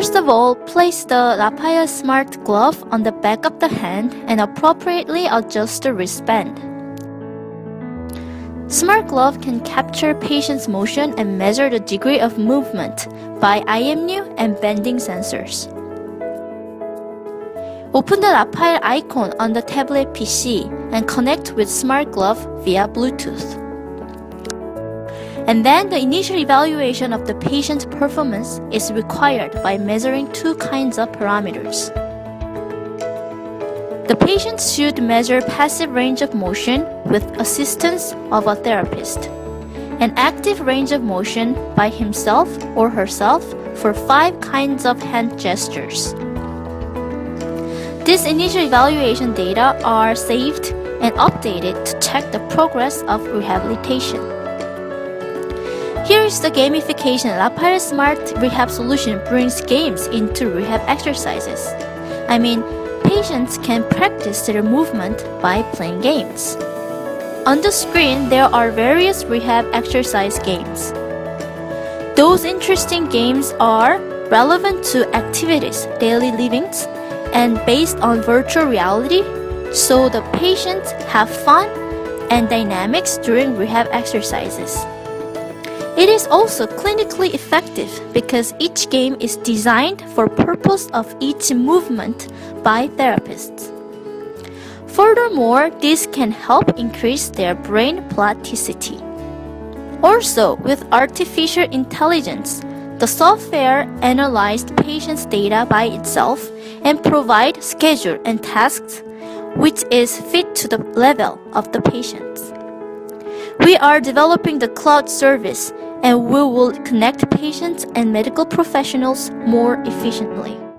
First of all, place the Rapael Smart Glove on the back of the hand and appropriately adjust the wristband. Smart Glove can capture patient's motion and measure the degree of movement by IMU and bending sensors. Open the Rapael icon on the tablet PC and connect with Smart Glove via Bluetooth. And then the initial evaluation of the patient's performance is required by measuring two kinds of parameters. The patient should measure passive range of motion with assistance of a therapist, and active range of motion by himself or herself for five kinds of hand gestures. These initial evaluation data are saved and updated to check the progress of rehabilitation. Here is the gamification Rapael Smart Rehab Solution brings games into rehab exercises. I mean, patients can practice their movement by playing games. On the screen, there are various rehab exercise games. Those interesting games are relevant to activities, daily livings, and based on virtual reality, so the patients have fun and dynamics during rehab exercises. It is also clinically effective because each game is designed for purpose of each movement by therapists. Furthermore, this can help increase their brain plasticity. Also, with artificial intelligence, the software analyzed patient's data by itself and provide schedule and tasks which is fit to the level of the patients. We are developing the cloud service and we will connect patients and medical professionals more efficiently.